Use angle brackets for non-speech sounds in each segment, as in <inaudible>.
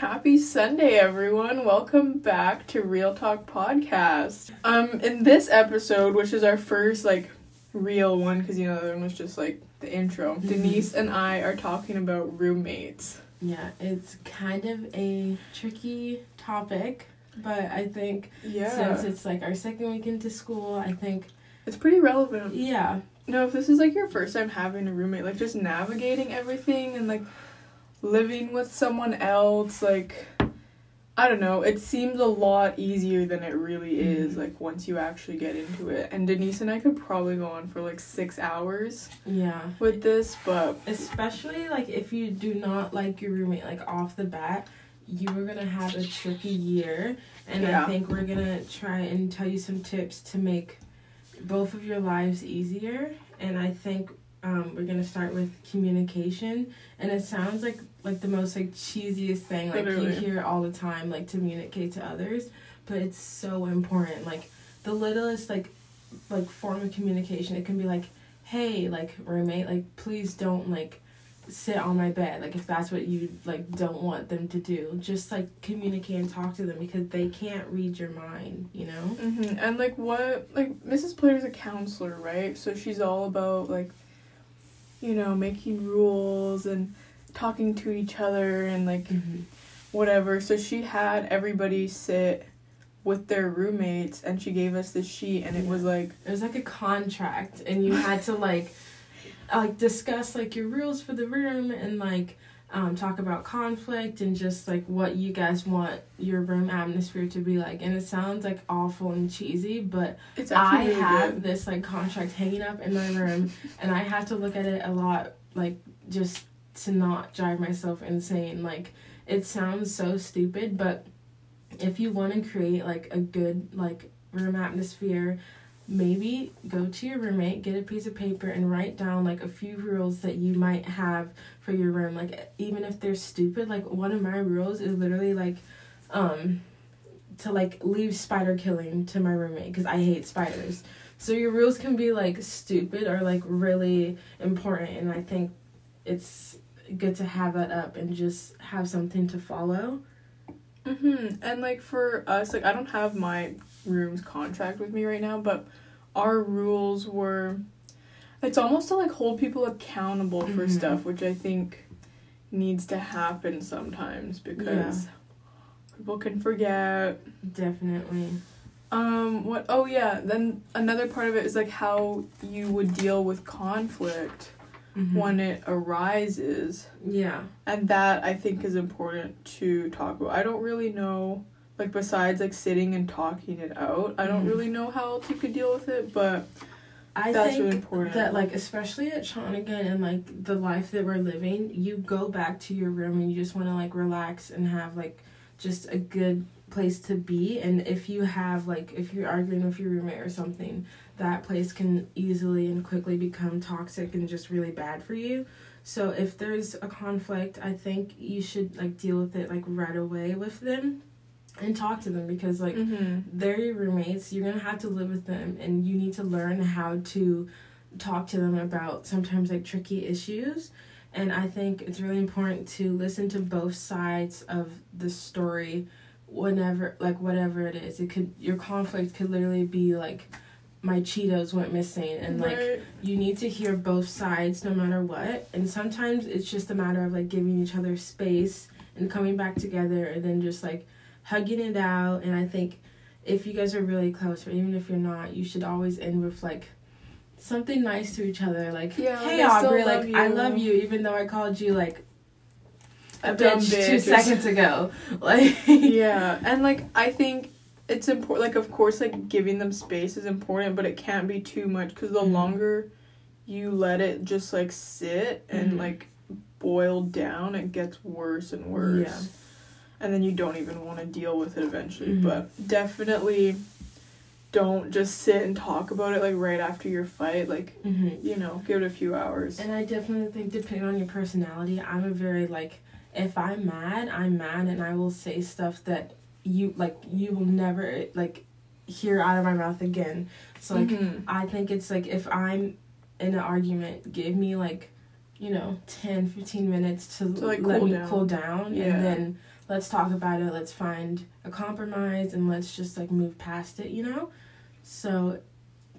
Happy Sunday, everyone. Welcome back to Real Talk Podcast. Um, in this episode, which is our first like real one, because you know the other one was just like the intro. Mhm. Denise and I are talking about roommates. Yeah, it's kind of a tricky topic, but I think Yeah, since it's like our second week into school, I think it's pretty relevant. yeah, No, if this is like your first time having a roommate, like just navigating everything and like living with someone else, like I don't know, it seems a lot easier than it really is, Mhm. like once you actually get into it. And Denise and I could probably go on for like six hours yeah. with this, but Especially like if you do not like your roommate like off the bat, you are gonna have a tricky year, and Yeah. I think we're gonna try and tell you some tips to make both of your lives easier. And I think um, we're gonna start with communication, and it sounds like like the most like cheesiest thing like Literally. you hear all the time like to communicate to others, but it's so important. Like the littlest like like form of communication, it can be like, hey, like roommate, like please don't like sit on my bed like if that's what you like don't want them to do just like communicate and talk to them because they can't read your mind you know hmm and like what like Mrs. Player's a counselor, right? So she's all about like you know, making rules and talking to each other and like mm-hmm. whatever. So she had everybody sit with their roommates and she gave us this sheet and it was like it was like a contract and you had to like like discuss like your rules for the room and like um, talk about conflict and just like what you guys want your room atmosphere to be like and it sounds like awful and cheesy but it's I really have good. this like contract hanging up in my room, <laughs> and I have to look at it a lot, like just to not drive myself insane. Like it sounds so stupid, but if you want to create like a good like room atmosphere, maybe go to your roommate, get a piece of paper, and write down like a few rules that you might have for your room. Like even if they're stupid, like one of my rules is literally like, um to like leave spider killing to my roommate because I hate spiders. So your rules can be like stupid or like really important, and I think it's good to have that up and just have something to follow. Mhm. And like for us, like I don't have my room's contract with me right now, but our rules were it's almost to like hold people accountable for Mhm. stuff, which I think needs to happen sometimes because people can forget. Definitely. Um what oh yeah, then another part of it is like how you would deal with conflict Mhm. when it arises. Yeah. And that I think is important to talk about. I don't really know, like, besides like sitting and talking it out, I don't Mhm. really know how else you could deal with it, but I That's think really important. that like especially at Shawnigan and like the life that we're living, you go back to your room and you just want to like relax and have like just a good place to be and if you have like if you're arguing with your roommate or something, that place can easily and quickly become toxic and just really bad for you. So if there's a conflict, I think you should like deal with it like right away with them and talk to them because like Mhm. they're your roommates you're gonna have to live with them and you need to learn how to talk to them about sometimes like tricky issues and i think it's really important to listen to both sides of the story whenever like whatever it is it could your conflict could literally be like my cheetos went missing and like Right. you need to hear both sides no matter what and sometimes it's just a matter of like giving each other space and coming back together and then just like hugging it out and i think if you guys are really close or even if you're not you should always end with like something nice to each other like Yeah, hey I aubrey like i you." love you even though i called you like a, A bitch, bitch two seconds ago <laughs> like yeah, and like I think it's important. Like, of course, like giving them space is important, but it can't be too much because the Mhm. longer you let it just like sit and Mhm. like boil down, it gets worse and worse. Yeah. And then you don't even want to deal with it eventually. Mhm. But definitely don't just sit and talk about it like right after your fight. Like, Mhm. you know, give it a few hours. And I definitely think depending on your personality, I'm a very like if I'm mad, I'm mad and I will say stuff that you like you will never like hear out of my mouth again. So like Mhm. I think it's like if I'm in an argument, give me like, you know, 10, 15 minutes to, To, like, let cool me down. cool down Yeah. and then let's talk about it. Let's find a compromise and let's just like move past it. You know. So,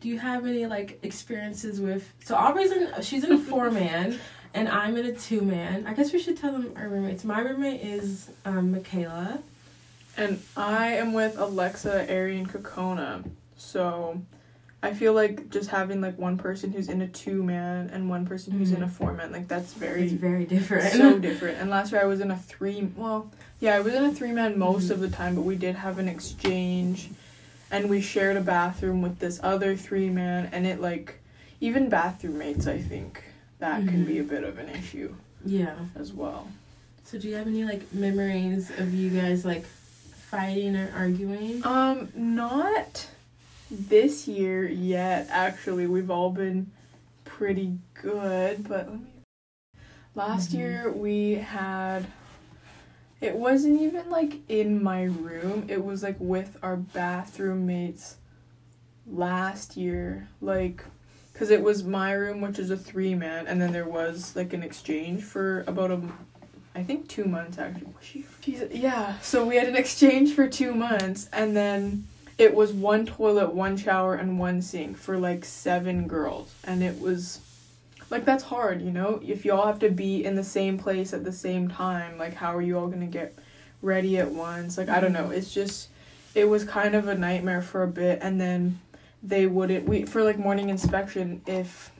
do you have any like experiences with? So Aubrey's in. She's in a <laughs> four man. And I'm in a two man. I guess we should tell them our roommates. My roommate is um, Michaela. And I am with Alexa, Ari, and Kokona. So I feel like just having like one person who's in a two man and one person who's in a Mhm. four man, like that's very It's very different. so <laughs> different. And last year I was in a three. Well, yeah, I was in a three man most Mhm. of the time, but we did have an exchange, and we shared a bathroom with this other three man, and it like even bathroom mates. I think that can Mhm. be a bit of an issue yeah. as well. So do you have any like memories of you guys like fighting or arguing? Um, not this year yet. Actually, we've all been pretty good, but let me. Last Mhm. year we had. It wasn't even like in my room. It was like with our bathroom mates. Last year, like, cause it was my room, which is a three man, and then there was like an exchange for about a I think two months actually. Was she? Yeah. So we had an exchange for two months, and then it was one toilet, one shower, and one sink for like seven girls, and it was like that's hard, you know. If you all have to be in the same place at the same time, like how are you all gonna get ready at once? Like I don't know. It's just it was kind of a nightmare for a bit, and then they wouldn't we for like morning inspection if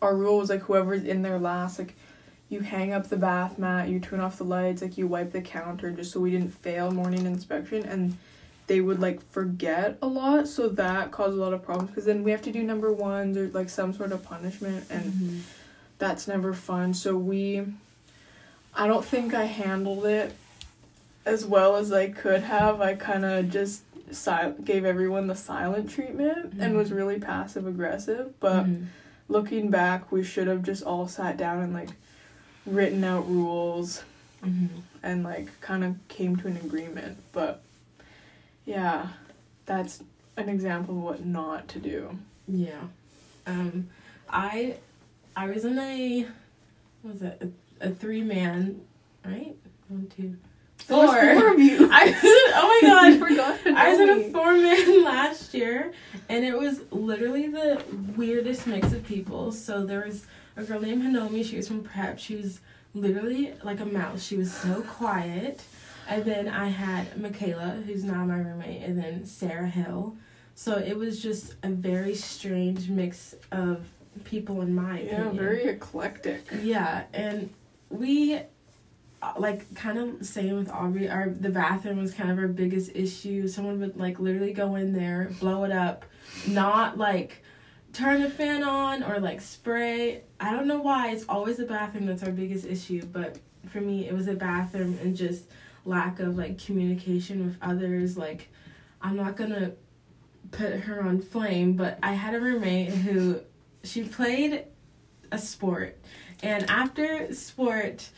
our rule was like whoever's in there last like you hang up the bath mat you turn off the lights like you wipe the counter just so we didn't fail morning inspection and they would like forget a lot so that caused a lot of problems because then we have to do number ones or like some sort of punishment and Mhm. that's never fun so we i don't think i handled it as well as i could have i kind of just sil- gave everyone the silent treatment and was Mhm. really passive aggressive but Mhm. looking back we should have just all sat down and like written out rules Mhm. and like kind of came to an agreement but yeah that's an example of what not to do Yeah. Um, I I was in a what was it a, a three man right one two four. Four of you <laughs> I oh my I <laughs> god. forgot I was in a four man <laughs> last year, and it was literally the weirdest mix of people. So there was a girl named Hanomi. She was from prep. She was literally like a mouse. She was so quiet. And then I had Michaela, who's now my roommate, and then Sarah Hill. So it was just a very strange mix of people, in my yeah opinion. very eclectic Yeah, and we like kind of same with Aubrey. Our the bathroom was kind of our biggest issue. Someone would like literally go in there, blow it up, not like turn the fan on or like spray. I don't know why it's always the bathroom that's our biggest issue, but for me it was the bathroom and just lack of like communication with others. Like I'm not gonna put her on flame, but I had a roommate who she played a sport and after sport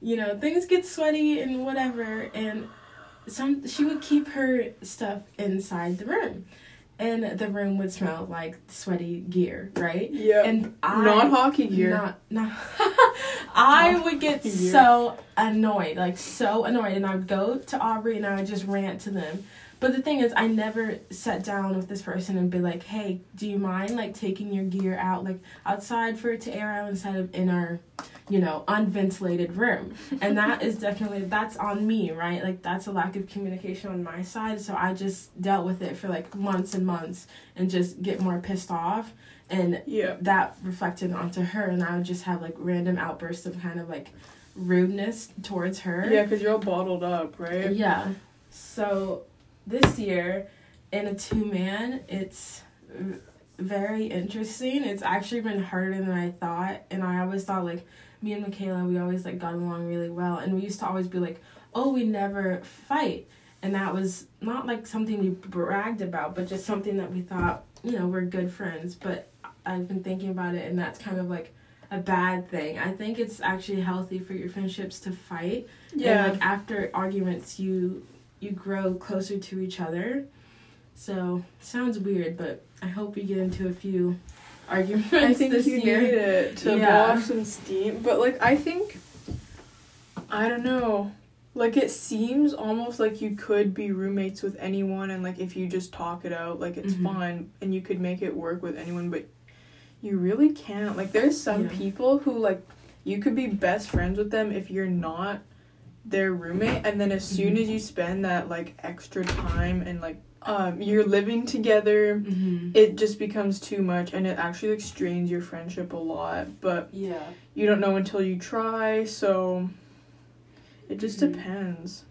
you know things get sweaty and whatever and some she would keep her stuff inside the room and the room would smell like sweaty gear right? Yeah and I not hockey gear. Not not <laughs> I would get so annoyed like so annoyed. And I would go to Aubrey and I would just rant to them but the thing is I never sat down with this person and be like hey do you mind like taking your gear out like outside for it to air out instead of in our you know unventilated room? And that is definitely that's on me right? Like that's a lack of communication on my side. So i just dealt with it for like months and months and just get more pissed off. And yeah. that reflected onto her. And i would just have like random outbursts of kind of like rudeness towards her. Yeah because you're all bottled up right? Yeah. So this year, in a two man, it's very interesting. It's actually been harder than I thought, and I always thought like me and Michaela, we always like got along really well, and we used to always be like, oh, we never fight, and that was not like something we bragged about, but just something that we thought, you know, we're good friends. But I've been thinking about it, and that's kind of like a bad thing. I think it's actually healthy for your friendships to fight yeah and like after arguments you you grow closer to each other so sounds weird but i hope we get into a few arguments I think this you year need it to Yeah. blow off some steam. But like I think I don't know. like it seems almost like you could be roommates with anyone and like if you just talk it out like it's Mhm. fine and you could make it work with anyone but you really can't like there's some Yeah. people who like you could be best friends with them if you're not their roommate and then as soon as you spend that like extra time and like um you're living together Mm-hmm. it just becomes too much and it actually like strains your friendship a lot but Yeah. you don't know until you try so it just Mhm. depends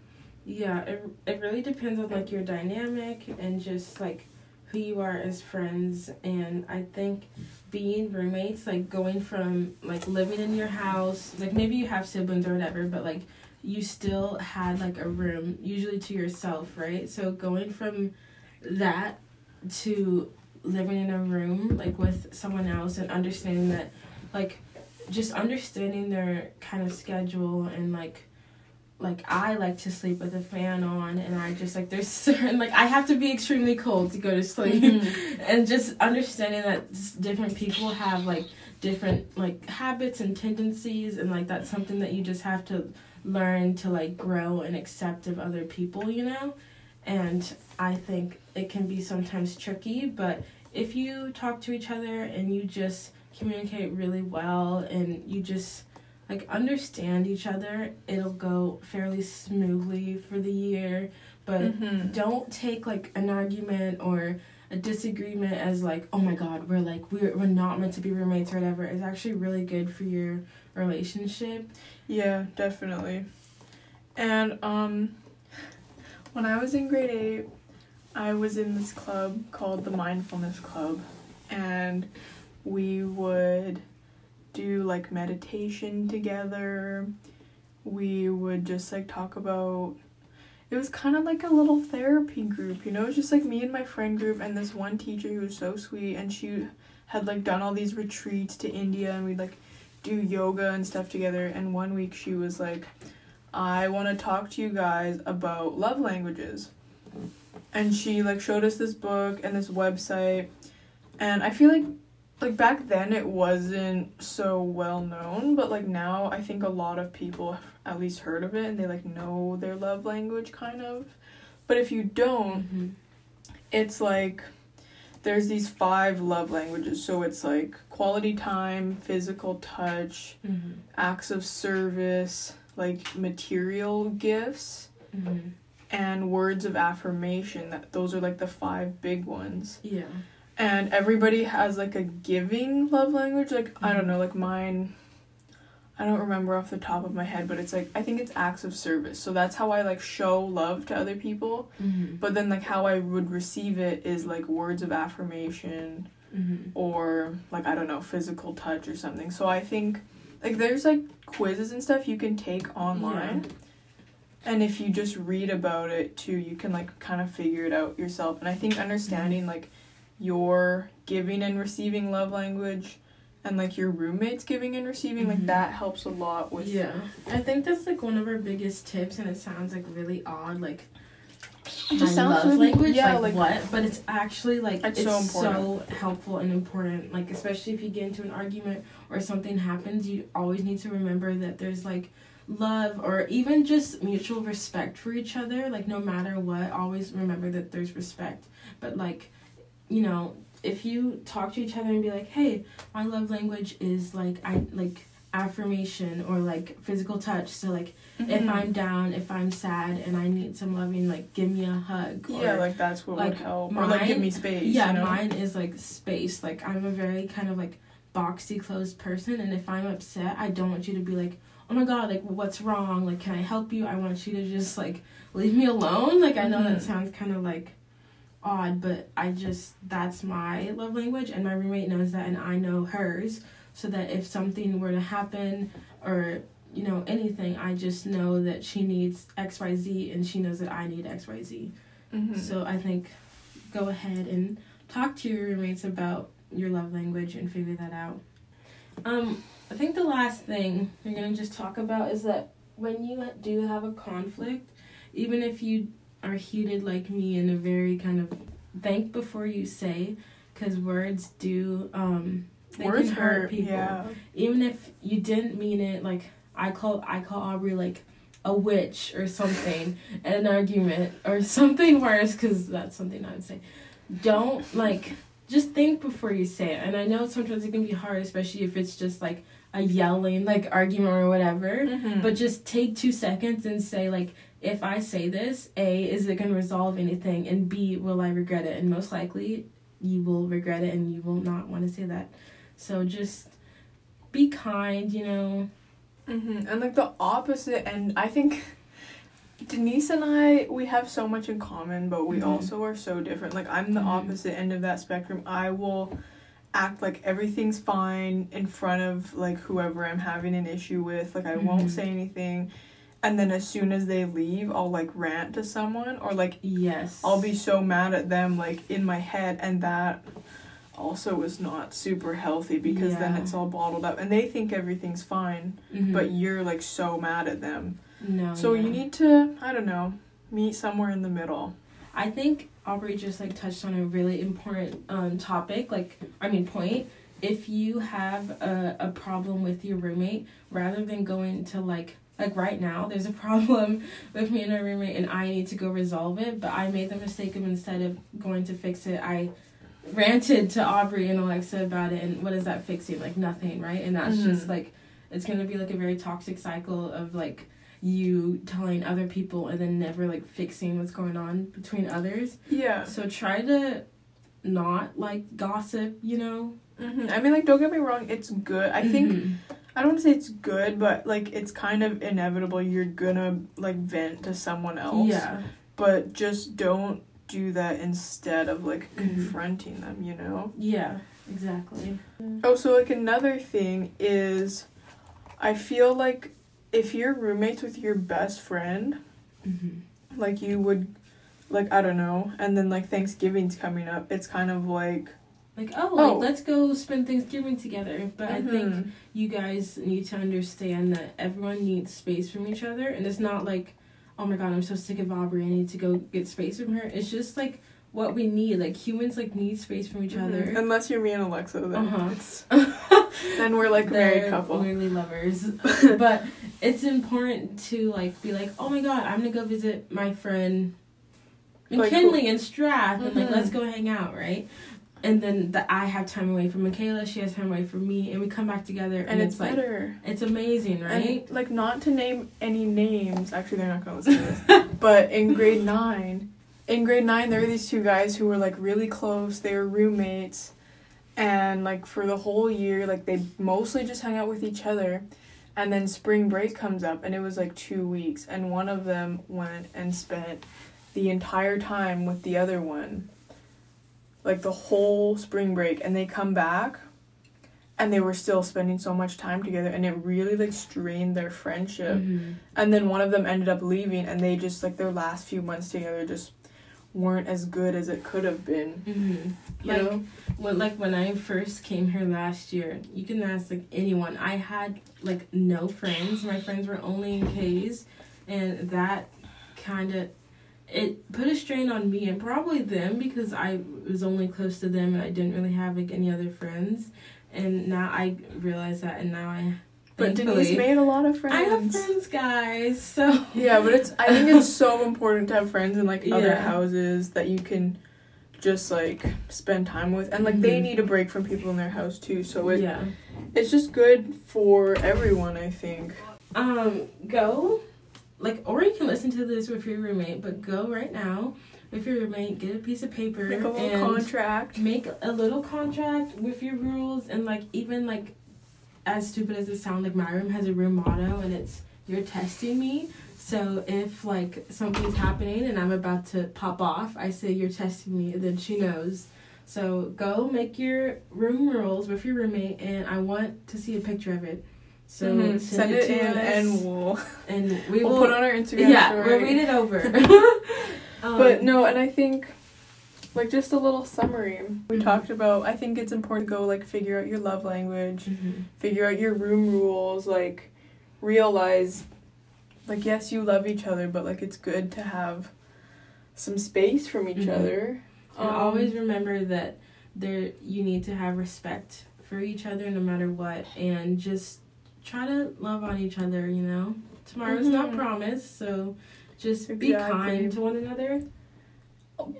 Yeah, it, it really depends on like your dynamic and just like who you are as friends and I think being roommates like going from like living in your house like maybe you have siblings or whatever but like you still had like a room usually to yourself right so going from that to living in a room like with someone else and understanding that like just understanding their kind of schedule and like like I like to sleep with a fan on and I just like there's <laughs> certain like I have to be extremely cold to go to sleep Mm-hmm. <laughs> and just understanding that different people have like different like habits and tendencies and like that's something that you just have to learn to like grow and accept of other people you know and I think it can be sometimes tricky but if you talk to each other and you just communicate really well and you just like understand each other it'll go fairly smoothly for the year but Mhm. don't take like an argument or a disagreement as like oh my god we're like we're, we're not meant to be roommates or whatever it's actually really good for your relationship. Yeah definitely. And um when i was in grade 8 i was in this club called the mindfulness club and we would do like meditation together. We would just like talk about it was kind of like a little therapy group you know it was just like me and my friend group and this one teacher who was so sweet and she had like done all these retreats to india and we'd like do yoga and stuff together and one week she was like i want to talk to you guys about love languages. And she like showed us this book and this website and i feel like like back then it wasn't so well known but like now i think a lot of people have at least heard of it and they like know their love language kind of but if you don't mm-hmm. it's like there's these five love languages so it's like quality time physical touch Mm-hmm. acts of service like material gifts Mm-hmm. and words of affirmation that those are like the five big ones yeah and everybody has like a giving love language. Like i don't know like mine i don't remember off the top of my head but it's like i think it's acts of service. So that's how i like show love to other people. Mm-hmm. but then like how i would receive it is like words of affirmation Mm-hmm. or like i don't know physical touch or something. So i think like there's like quizzes and stuff you can take online. And if you just read about it too you can like kind of figure it out yourself. And i think understanding like your giving and receiving love language and like your roommates giving and receiving like Mhm. that helps a lot with yeah. I think that's like one of our biggest tips and it sounds like really odd like It just sounds love really- language yeah, like, like- what? But it's actually like It's it's, so so, helpful and important. Like especially if you get into an argument or something happens you always need to remember that there's like love or even just mutual respect for each other. Like no matter what always remember that there's respect. But like you know if you talk to each other and be like hey my love language is like i like affirmation or like physical touch so like if Mhm. I'm down, if I'm sad and I need some loving, like give me a hug. Or, yeah like that's what would like, help or like give me space yeah, you know? mine is like space. Like I'm a very kind of like boxy closed person, and if I'm upset, I don't want you to be like, oh my god, like what's wrong? Like can I help you? I want you to just like leave me alone. Like I know that Mhm. sounds kind of like odd, but I just that's my love language, and my roommate knows that, and I know hers. So that if something were to happen or you know anything, I just know that she needs X Y Z, and she knows that I need X Y Z. Mhm. So I think go ahead and talk to your roommates about your love language and figure that out. Um, I think the last thing we're gonna just talk about is that when you do have a conflict, even if you are heated like me in a very kind of think before you say, because words do um they words can hurt hurt people yeah even if you didn't mean it like i call i call aubrey like a witch or something in <laughs> an argument or something worse because that's something I would say. Don't like just think before you say it. And I know sometimes it can be hard, especially if it's just like a yelling like argument or whatever. Mm-hmm. But just take two seconds and say like, if I say this, A, is it gonna resolve anything? And B, will I regret it? And most likely you will regret it and you will not want to say that. So just be kind, you know. Mm-hmm. And like the opposite end, I think <laughs> Denise and I, we have so much in common, but we Mhm. also are so different. Like I'm the Mhm. opposite end of that spectrum. I will act like everything's fine in front of like whoever I'm having an issue with. Like I won't say anything. And then as soon as they leave, I'll like rant to someone or like Yes. I'll be so mad at them like in my head and that also is not super healthy because then it's all bottled up and they think everything's fine Mhm. but you're like so mad at them. no. So yeah. you need to, I don't know, meet somewhere in the middle. I think Aubrey just like touched on a really important um topic, like I mean point. If you have a, a problem with your roommate, rather than going to like like right now, there's a problem <laughs> with me and my roommate and I need to go resolve it, but I made the mistake of instead of going to fix it, I ranted to Aubrey and Alexa about it and what is that fixing? Like nothing, right? And that's just Mhm. like it's gonna be like a very toxic cycle of like you telling other people and then never like fixing what's going on between others. Yeah. So try to not like gossip, you know. hmm I mean, like, don't get me wrong, it's good. I think, Mhm. I don't want to say it's good, but like, it's kind of inevitable. You're gonna like vent to someone else. Yeah. But just don't do that instead of like Mhm. confronting them, you know? Yeah. Exactly. Oh, so like another thing is, I feel like if you're roommates with your best friend, hmm like you would, like I don't know, and then like Thanksgiving's coming up, it's kind of like. Like oh, Oh. like let's go spend Thanksgiving together. But I think Mhm. you guys need to understand that everyone needs space from each other, and it's not like, oh my god, I'm so sick of Aubrey. I need to go get space from her. It's just like what we need. Like humans like need space from each Mhm. other. Unless you're me and Alexa, then Uh-huh. <laughs> then we're like a They're married couple. Literally lovers. <laughs> but it's important to like be like, oh my god, I'm gonna go visit my friend Like, McKinley in Strath and like Mhm. let's go hang out, right? And then that I have time away from Michaela, she has time away from me, and we come back together and, and it's, it's, like better. it's amazing, right? And like not to name any names. Actually, they're not gonna listen to this. <laughs> but in grade nine, in grade nine, there were these two guys who were like really close. They were roommates, and like for the whole year, like they mostly just hung out with each other. And then spring break comes up, and it was like two weeks, and one of them went and spent the entire time with the other one, like the whole spring break, and they come back, and they were still spending so much time together, and it really like strained their friendship. Mhm. And then one of them ended up leaving, and they just like their last few months together just weren't as good as it could have been. Mhm. You Like know? when like when I first came here last year, you can ask like anyone. I had like no friends. My friends were only in K's, and that kind of it put a strain on me and probably them because I was only close to them and I didn't really have like any other friends. And now I realize that, and now I. But Denise made a lot of friends. I have friends. guys. So <laughs> Yeah, but it's I think it's so important to have friends in like other houses that you can just like spend time with and like they Mhm. need a break from people in their house too. So it yeah. it's just good for everyone, I think. Um, go, like, or you can listen to this with your roommate, but go right now with your roommate, get a piece of paper, Make a little and contract. make a little contract with your rules, and like, even like, as stupid as it sounds, like my room has a room motto, and it's "You're testing me." So if like something's happening and I'm about to pop off, I say you're testing me, and then she knows. So go make your room rules with your roommate, and I want to see a picture of it. So Mhm. send, it, to in us, and we'll and <laughs> we we'll put on our Instagram yeah story. we'll read it over. <laughs> <laughs> um, But no, and I think like just a little summary. We Mhm. talked about I think it's important to go like figure out your love language, mhm. figure out your room rules, like realize like yes, you love each other, but like it's good to have some space from each Mhm. other. And Um, always remember that there you need to have respect for each other no matter what, and just try to love on each other. You know. Tomorrow's not Mhm. promised, so just be kind to one another.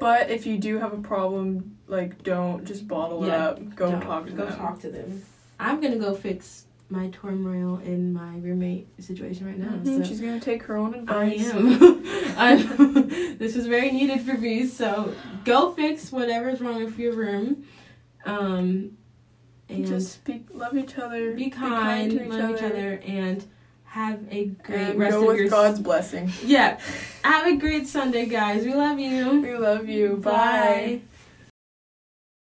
But if you do have a problem, like don't just bottle it Yeah, up. Go talk to go them. talk to them. I'm gonna go fix my turmoil in my roommate situation right now. Mhm, So She's gonna take her own I advice. am. <laughs> I'm. <laughs> this is very needed for me. So go fix whatever's wrong with your room. Um, and Just be, love each other. be kind, to each love each other, other, and have a great and rest go of with your. God's blessing. Yeah. Have a great Sunday, guys. We love you. We love you. Bye. Bye.